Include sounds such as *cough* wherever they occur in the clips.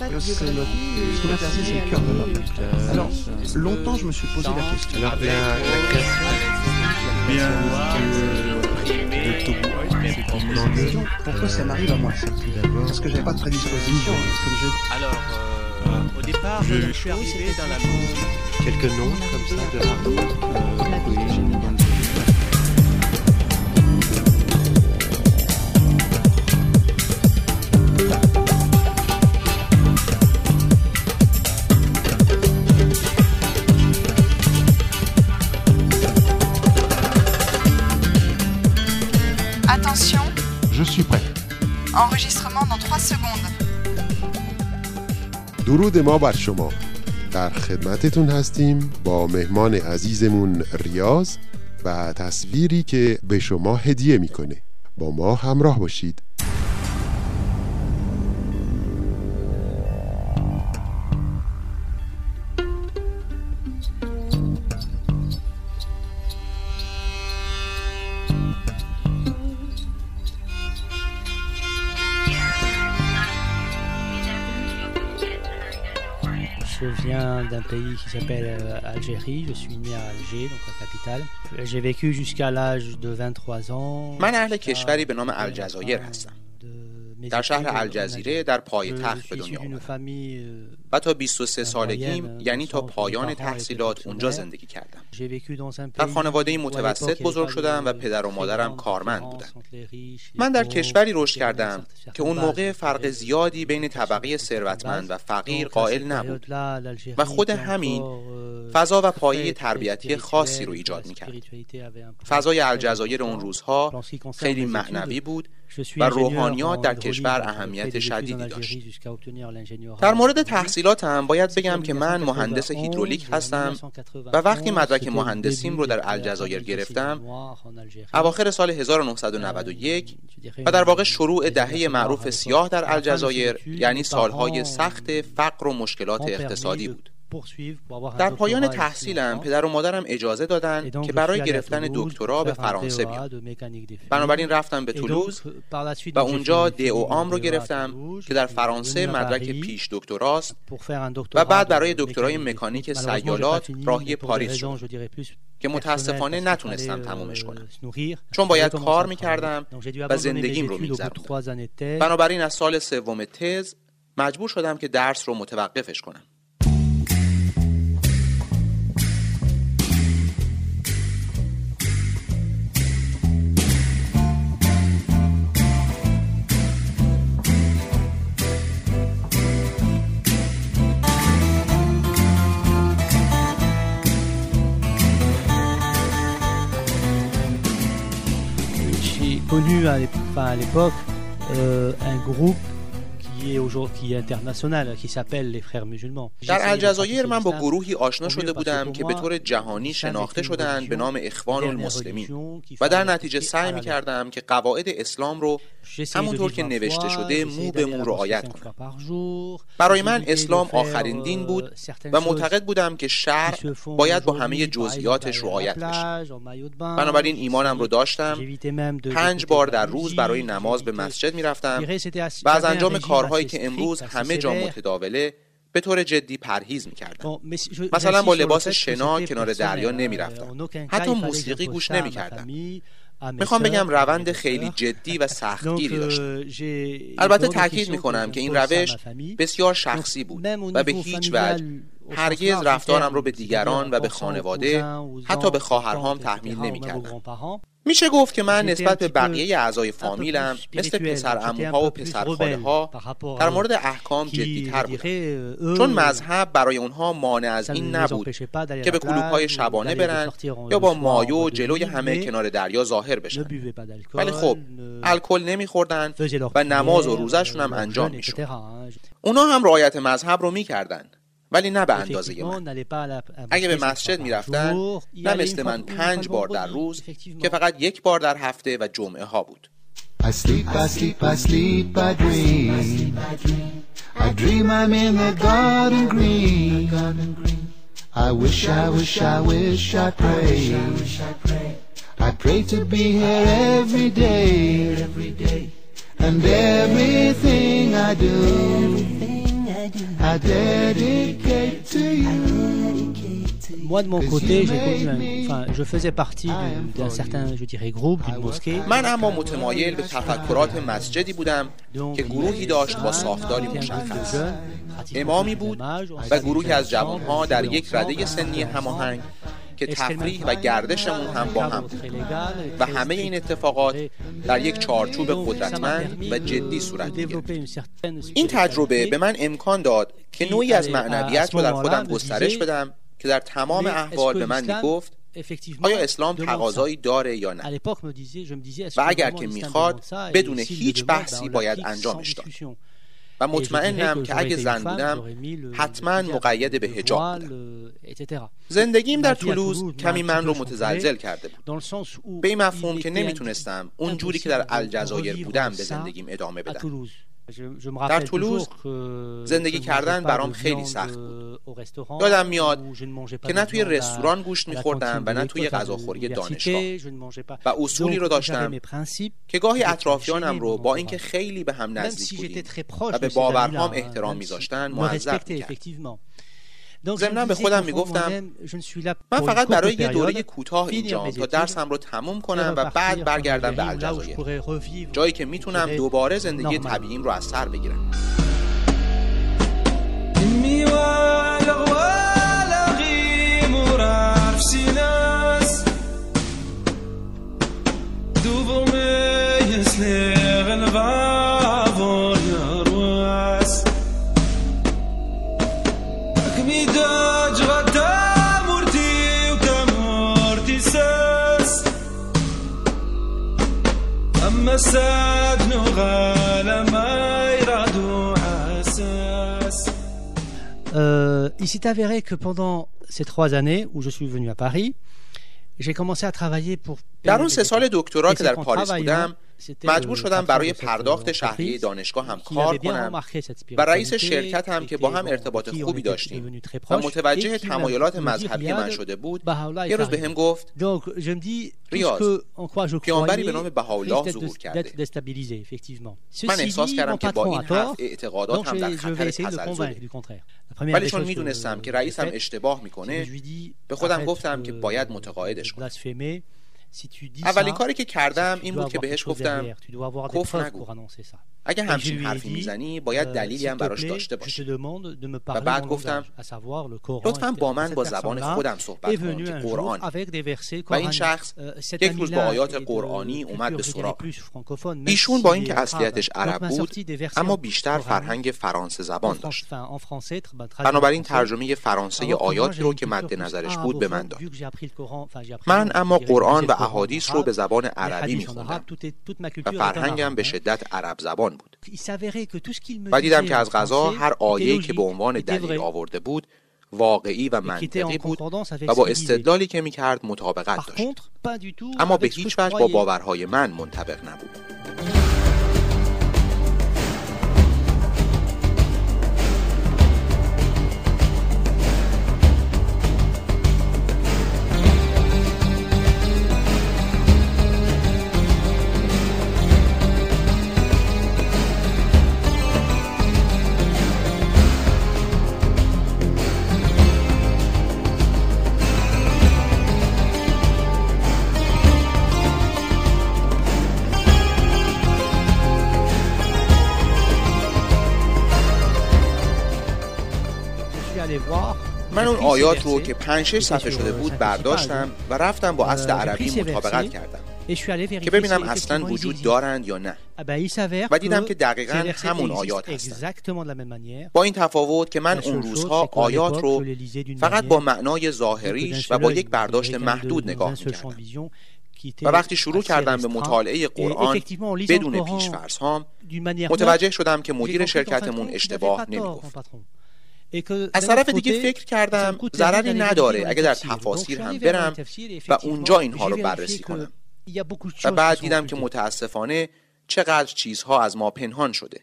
Notre... Ce qui m'intéresse, c'est le cœur de l'homme. Alors, longtemps, je me suis posé la question. Alors, la, la création Pourquoi ça m'arrive à moi ça Parce que j'avais pas de prédisposition, comme je Alors, euh, au départ, Je- je suis arrivé dans la musique. quelques noms comme ça de درود ما بر شما. در خدمتتون هستیم با مهمان عزیزمون ریاض و تصویری که به شما هدیه می‌کنه. با ما همراه باشید. Viens d'un pays qui s'appelle euh, Algérie. Je suis né à Alger, donc la capitale. J'ai vécu jusqu'à l'âge de 23 ans. من اهل کشوری به نام الجزایر هستم. در شهر الجزیره در پایتخت به دنیا آمدم و تا 23 سالگیم یعنی تا پایان تحصیلات اونجا زندگی کردم. در خانواده متوسط بزرگ شدم و پدر و مادرم کارمند بودن. من در کشوری رشد کردم که اون موقع فرق زیادی بین طبقه ثروتمند و فقیر قائل نبود. و خود همین فضا و پایه تربیتی خاصی رو ایجاد می‌کرد. فضای الجزایر اون روزها خیلی معنوی بود. و روحانیات در کشور اهمیت شدیدی داشت. در مورد تحصیلاتم باید بگم که من مهندس هیدرولیک هستم و وقتی مدرک مهندسیم رو در الجزایر گرفتم اواخر سال 1991 و در واقع شروع دهه معروف سیاه در الجزایر یعنی سالهای سخت فقر و مشکلات اقتصادی بود. در پایان تحصیلم پدر و مادرم اجازه دادند که برای گرفتن دکترا به فرانسه بیام بنابراین رفتم به تولوز و اونجا DOام رو گرفتم که در فرانسه مدرک پیش دکتراست. و بعد برای دکترای مکانیک سیالات راهی پاریس شد. که متاسفانه نتونستم تمومش کنم. چون باید کار می‌کردم و زندگیم رو میگذروندم. بنابراین از سال سوم تز مجبور شدم که درس رو متوقفش کنم. connu à l'époque euh, un groupe در الجزایر من با گروهی آشنا شده بودم که به طور جهانی شناخته شدند به نام اخوان المسلمین و در نتیجه سعی می کردم که قواعد اسلام رو همونطور که نوشته شده مو به مو رعایت کنم برای من اسلام آخرین دین بود. و معتقد بودم که شرع باید با همه جزئیاتش رعایت بشه. بنابراین ایمانم رو داشتم. پنج بار در روز برای نماز به مسجد می رفتم و از انجام کارها کشورهایی که امروز همه جا متداوله به طور جدی پرهیز می‌کردن. مثلا با لباس شنا کنار دریا نمی‌رفتن. حتی موسیقی گوش نمی‌کردن. می‌خوام بگم روند خیلی جدی و *laughs* سختگیری داشت. البته تاکید می‌کنم که این روش بسیار شخصی بود و به هیچ وجه هرگز رفتارم رو به دیگران و به خانواده حتی به خواهرهام تحمیل نمی کردم. میشه گفت که من نسبت به بقیه اعضای فامیلم مثل پسر اموها و پسر ها در مورد احکام جدی تر بودم چون مذهب برای اونها مانع از این نبود که به کلوب های شبانه برن یا با مایو جلوی همه کنار دریا ظاهر بشن. ولی خب الکل نمی خوردن و نماز و روزشون هم انجام می شود اونا هم رعایت مذهب رو می‌کردن. ولی نه به اندازه من. اگه به مسجد می‌رفتن نه مثل من پنج بار در روز که فقط یک بار در هفته و جمعه ها بود. I wish, I wish, everything I do. Moi de mon côté, enfin, je faisais partie d'un certain, je dirais, groupe, d'une mosquée. من اما متمایل به تفکرات مسجدی بودم که گروهی داشت با ساختاری مشخص. امامی بود و گروهی از جوانها در یک رده سنی هماهنگ که تفریح و گردشمون هم با هم. و همه این اتفاقات در یک چارچوب قدرتمند و جدی صورت گرفت این تجربه به من امکان داد که نوعی از معنویت رو در خودم گسترش بدم که در تمام احوال به من گفت آیا اسلام تقاضایی داره یا نه؟ و اگر که می‌خواد بدون هیچ بحثی باید انجامش داد. و مطمئنم که اگه زن بودم حتما مقید به هجاب بودم. زندگیم در تولوز کمی من رو متزلزل کرده بود. به این مفهوم که نمی‌تونستم اونجوری که در الجزایر بودم به زندگیم ادامه بدم. در تولوز زندگی کردن برام خیلی سخت بود. یادم میاد که نه توی رستوران گوشت میخوردم و نه توی غذاخوری دانشگاه. و اصولی رو داشتم که گاهی اطرافیانم رو با اینکه خیلی به هم نزدیک بودیم و به باورهام احترام میذاشتن معذب می‌کرد ضمنا به خودم می‌گفتم من فقط برای یه دوره کوتاه اینجا تا درسم رو تموم کنم و بعد برگردم به الجزایر جایی که می‌تونم دوباره زندگی طبیعیم رو از سر بگیرم. il s'est avéré que pendant ces trois années où je suis venu à Paris, j'ai commencé à travailler pour. در اون سه سال دکترا Et که c'est در qu'en پاریس travaillant, بودم c'était مجبور شدم برای پرداخت شهری دانشگاه هم کار کنم و رئیس شرکت هم که با هم ارتباط خوبی داشتیم و متوجه تمایلات مذهبی من شده بود. یه روز به هم گفت ریاض پیانبری به نام بهاولا ظهور کرده. من احساس کردم که با این حرف اعتقادات هم در خطر تزده ولی چون می‌دونستم که رئیسم اشتباه می‌کنه به خودم گفتم که باید متقاعدش کنم. اولین کاری که کردم این بود که بهش گفتم کف نگو. اگه همچین حرفی می‌زنی باید دلیلی هم براش داشته باشی. و بعد گفتم لطفا با من با زبان خودم صحبت کن که قرآن. و این شخص یک روز با آیات قرآنی اومد به سراغ. ایشون با اینکه اصلیتش عرب بود اما بیشتر فرهنگ فرانسه زبان داشت. بنابراین ترجمه فرانسه آیاتی رو که مد نظرش بود به من داد. من اما قرآن و احادیث رو به زبان عربی میخوندم. و فرهنگم به شدت عرب زبان بود. و دیدم که از غذا هر آیه که به عنوان دلیل آورده بود واقعی و منطقی بود و با استدلالی که می‌کرد مطابقت داشت. اما به هیچ وجه با باورهای من منطبق نبود. من اون آیات رو که پنج صفحه شده بود برداشتم و رفتم با اصل عربی مطابقت کردم. که ببینم اصلا وجود دارند یا نه. و دیدم که دقیقا همون آیات هستند با این تفاوت که من اون روزها آیات رو فقط با معنای ظاهریش و با یک برداشت محدود نگاه می‌کردم. و وقتی شروع کردم به مطالعه قرآن بدون پیش فرض هام متوجه شدم که مدیر شرکتمون اشتباه نمی‌گفت. از طرف دیگه فکر کردم ضرری نداره اگه در تفاسیر هم برم و اونجا اینها رو بررسی کنم. و بعد دیدم که. متاسفانه چقدر چیزها از ما پنهان شده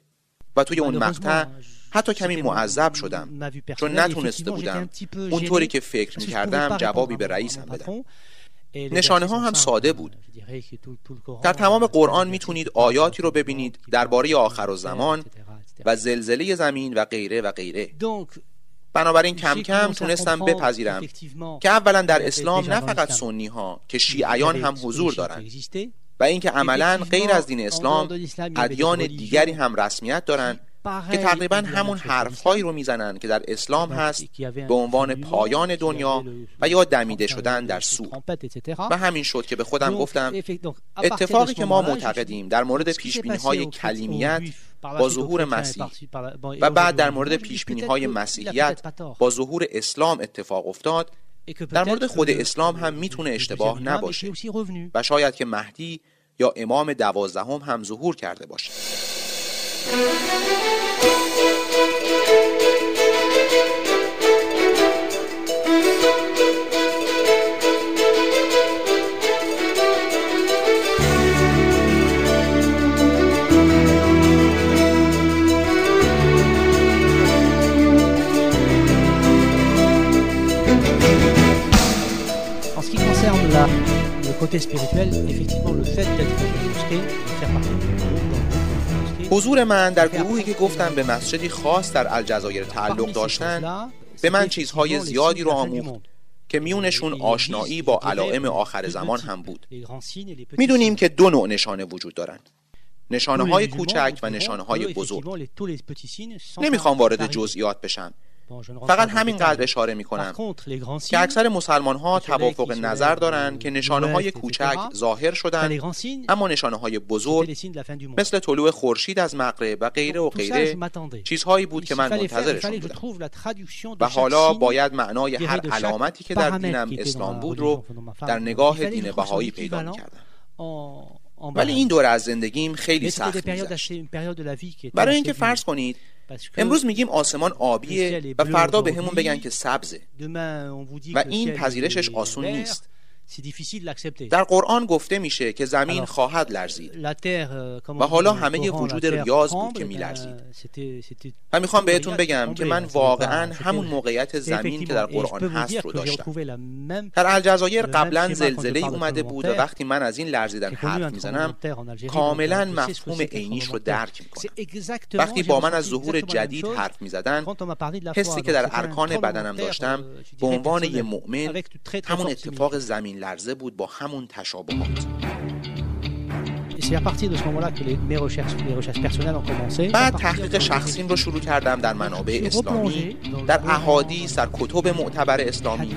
و توی اون مقطع حتی کمی معذب شدم. چون نتونسته بودم. اونطوری که فکر می‌کردم جوابی به رئیسم بدم نشانه ها هم ساده بود. در تمام قرآن می‌تونید آیاتی رو ببینید درباره آخر و زمان و زلزله زمین و غیره و غیره. بنابراین کم کم تونستم بپذیرم که اولا در اسلام نه فقط سنی ها که شیعیان هم حضور دارند و اینکه عملا غیر از دین اسلام ادیان دیگری هم رسمیت دارند که تقریبا همون حرفهایی رو می‌زنن که در اسلام هست به عنوان پایان دنیا و یا دمیده شدن در سو و همین شد که به خودم گفتم اتفاقی که ما معتقدیم در مورد پیشبینی های کلیمیت با ظهور مسیح. و بعد در مورد پیشبینی های مسیحیت با ظهور اسلام اتفاق افتاد. در مورد خود اسلام هم می‌تونه اشتباه نباشه. و شاید که مهدی یا امام دوازدهم هم ظهور کرده باشه côté spirituel, effectivement, le fait d'être حضور من در گروهی که گفتم به مسجدی خاص در الجزایر تعلق داشتن به من چیزهای زیادی رو آموخت که میونشون آشنایی با علائم آخر زمان هم بود. می‌دونیم که دو نوع نشانه وجود دارند. نشانه های کوچک و نشانه های بزرگ. نمی‌خوام وارد جزئیات بشم. فقط همین قدر اشاره می کنم که اکثر مسلمان ها توافق نظر دارند که نشانه های کوچک ظاهر شدند اما نشانه های بزرگ مثل طلوع خورشید از مغرب و غیره و غیره چیزهایی بود که من منتظرشون بودم. و حالا باید معنای هر علامتی که در دینم اسلام بود رو در نگاه دین بهایی پیدا می کردم ولی این دوره از زندگیم خیلی سخت میگذشت. برای اینکه فرض کنید امروز میگیم آسمان آبیه و فردا به همون بگن که سبزه. و این پذیرشش آسون نیست. در قرآن گفته میشه که زمین خواهد لرزید. و حالا همه وجود ریاض بود که میلرزید. و می‌خوام بهتون بگم که من واقعا همون موقعیت زمین که در قرآن هست رو داشتم. در الجزایر قبلا زلزله اومده بود و وقتی من از این لرزیدن حرف می‌زنم کاملا مفهوم عینیش رو درک می‌کنم. وقتی با من از ظهور جدید حرف می‌زدن حسی که در ارکان بدنم داشتم به عنوان یه مؤمن همون اتفاق زمین لرزه بود با همون تشابهات. بعد تحقیق شخصیم رو شروع کردم در منابع اسلامی در احادیث در کتب معتبر اسلامی.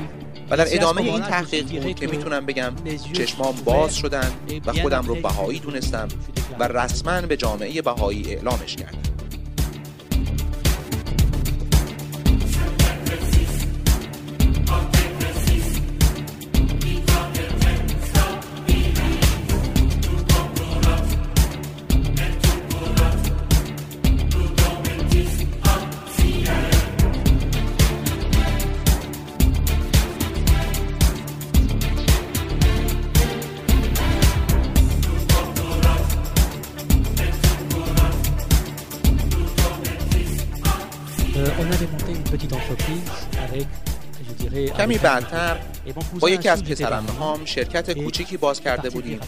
و در ادامه این تحقیق بود که می‌تونم بگم چشمام باز شدن و خودم رو بهایی دونستم و رسما به جامعه بهایی اعلامش کردم. کمی بعدتر با یکی از پسرمه هام شرکت کوچیکی باز کرده بودیم.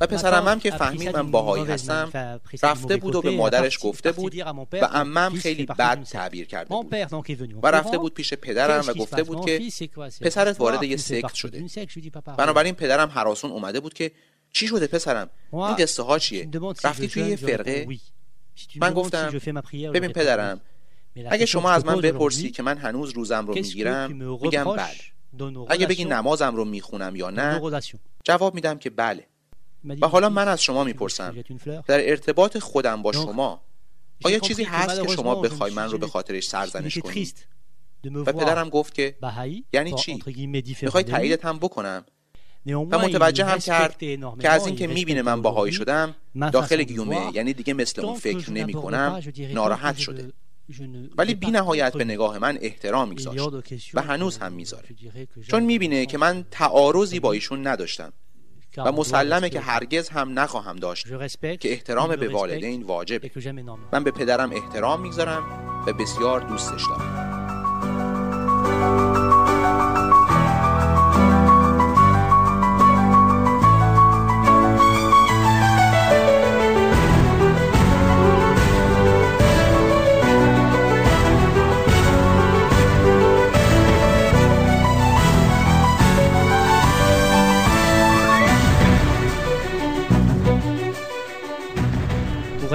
و پسرمم که فهمید من باهایی هستم رفته بود و به مادرش گفته بود و امم خیلی بد تعبیر کرده بود. و رفته بود پیش پدرم و گفته بود که پسرت وارد یه سکت شده. بنابراین پدرم حراسون اومده بود که چی شده پسرم؟ این قصه ها چیه رفتی توی یه فرقه؟ من گفتم ببین پدرم اگه شما از من بپرسی که من هنوز روزم رو می‌گیرم میگم بله. اگه بگی نمازم رو می‌خونم یا نه جواب میدم که بله. و حالا من از شما می‌پرسم. در ارتباط خودم با شما آیا چیزی هست که شما بخوای من رو به خاطرش سرزنش کنید و پدرم گفت که یعنی چی؟ می‌خوای تاییدت هم بکنم؟ و متوجه هم کرد که از اینکه می‌بینه من باهایی شدم داخل گیومه. یعنی دیگه مثل اون فکر نمی کنم ناراحت شده. ولی بی نهایت به نگاه من احترام میگذاشت و هنوز هم می‌ذاره. چون می‌بینه که من تعارضی با ایشون نداشتم و مسلمه که هرگز هم نخواهم داشت که احترام به والدین واجبه. من به پدرم احترام می‌گذارم و بسیار دوستش دارم.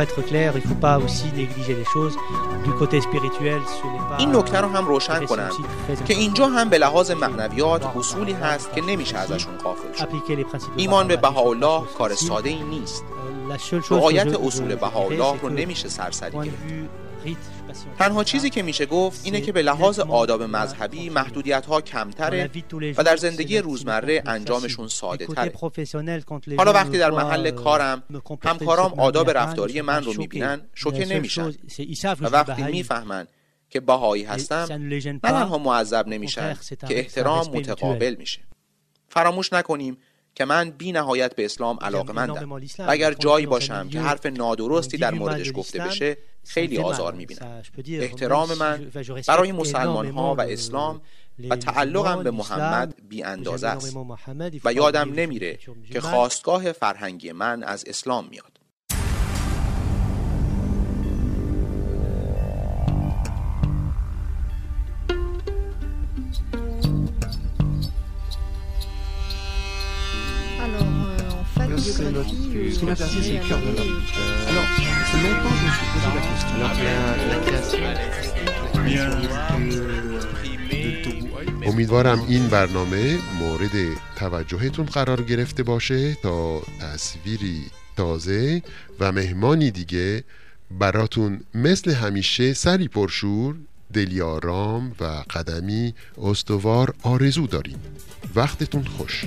Être clair, il ne faut pas aussi négliger les choses. Du côté spirituel, ce n'est pas... این نکته رو هم روشن کنم که اینجا هم به لحاظ معنویات اصولی هست که نمیشه ازشون غافل شد. ایمان به بهاءالله کار ساده ای نیست. رعایت اصول بهاءالله رو نمیشه سرسری گرفت تنها چیزی که میشه گفت اینه که به لحاظ آداب مذهبی محدودیت ها کمتره و در زندگی روزمره انجامشون ساده تره. حالا وقتی در محل کارم همکارام آداب رفتاری من رو می‌بینن شوکه نمیشن. و وقتی می‌فهمن که باهایی هستم نه تنها معذب نمیشن که احترام متقابل میشه. فراموش نکنیم که من بی نهایت به اسلام علاقه مندم. و اگر جایی باشم که حرف نادرستی در موردش گفته بشه خیلی آزار می‌بینم. احترام من برای مسلمان ها و اسلام و تعلقم به محمد بی اندازه است. و یادم نمیره که خواستگاه فرهنگی من از اسلام میاد. C'est notre, ce qui m'intéresse, c'est le cœur de l'homme. Alors, c'est longtemps que je me suis posé la question. امیدوارم این برنامه مورد توجهتون قرار گرفته باشه تا تصویری تازه و مهمانی دیگه براتون مثل همیشه سری پرشور دلی آرام و قدمی استوار آرزو داریم. وقتتون خوش.